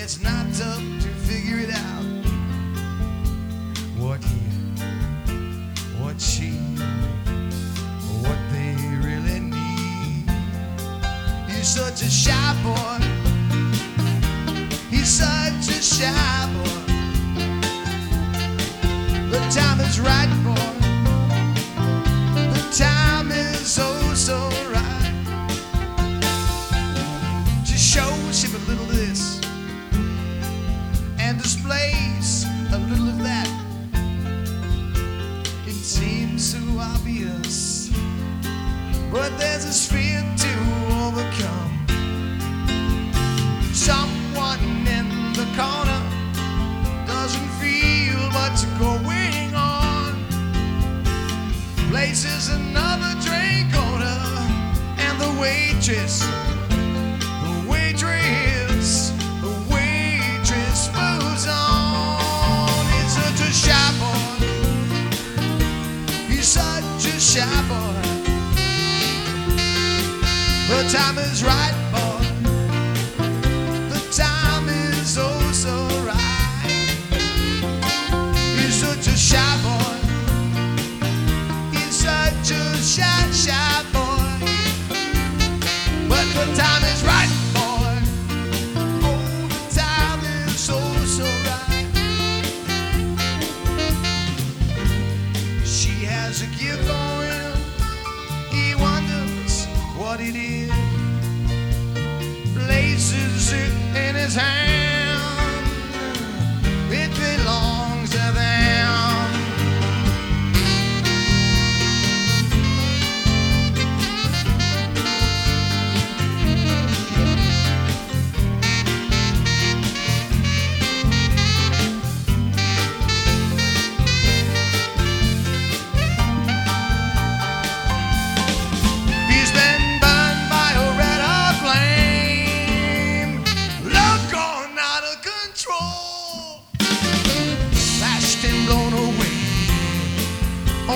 It's not tough to figure it out. What he, what she, what they really need. He's such a shy boy. He's such a shy boy. The time is right, boy. The time is oh so right. Just shows him a little a little of that. It seems so obvious, but there's a sphere to overcome. Someone in the corner doesn't feel what's going on. Places another drink order, and the waitress, such a shy boy. The time is right, it is. Places it in his hand.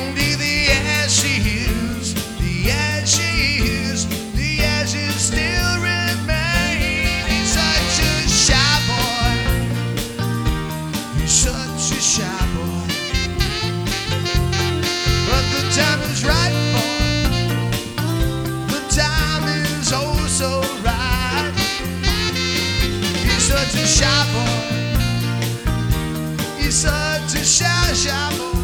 Only the ashes, the ashes, the ashes still remain. He's such a shy boy. He's such a shy boy. But the time is right, boy. The time is oh so right. He's such a shy boy. He's such a shy, shy boy.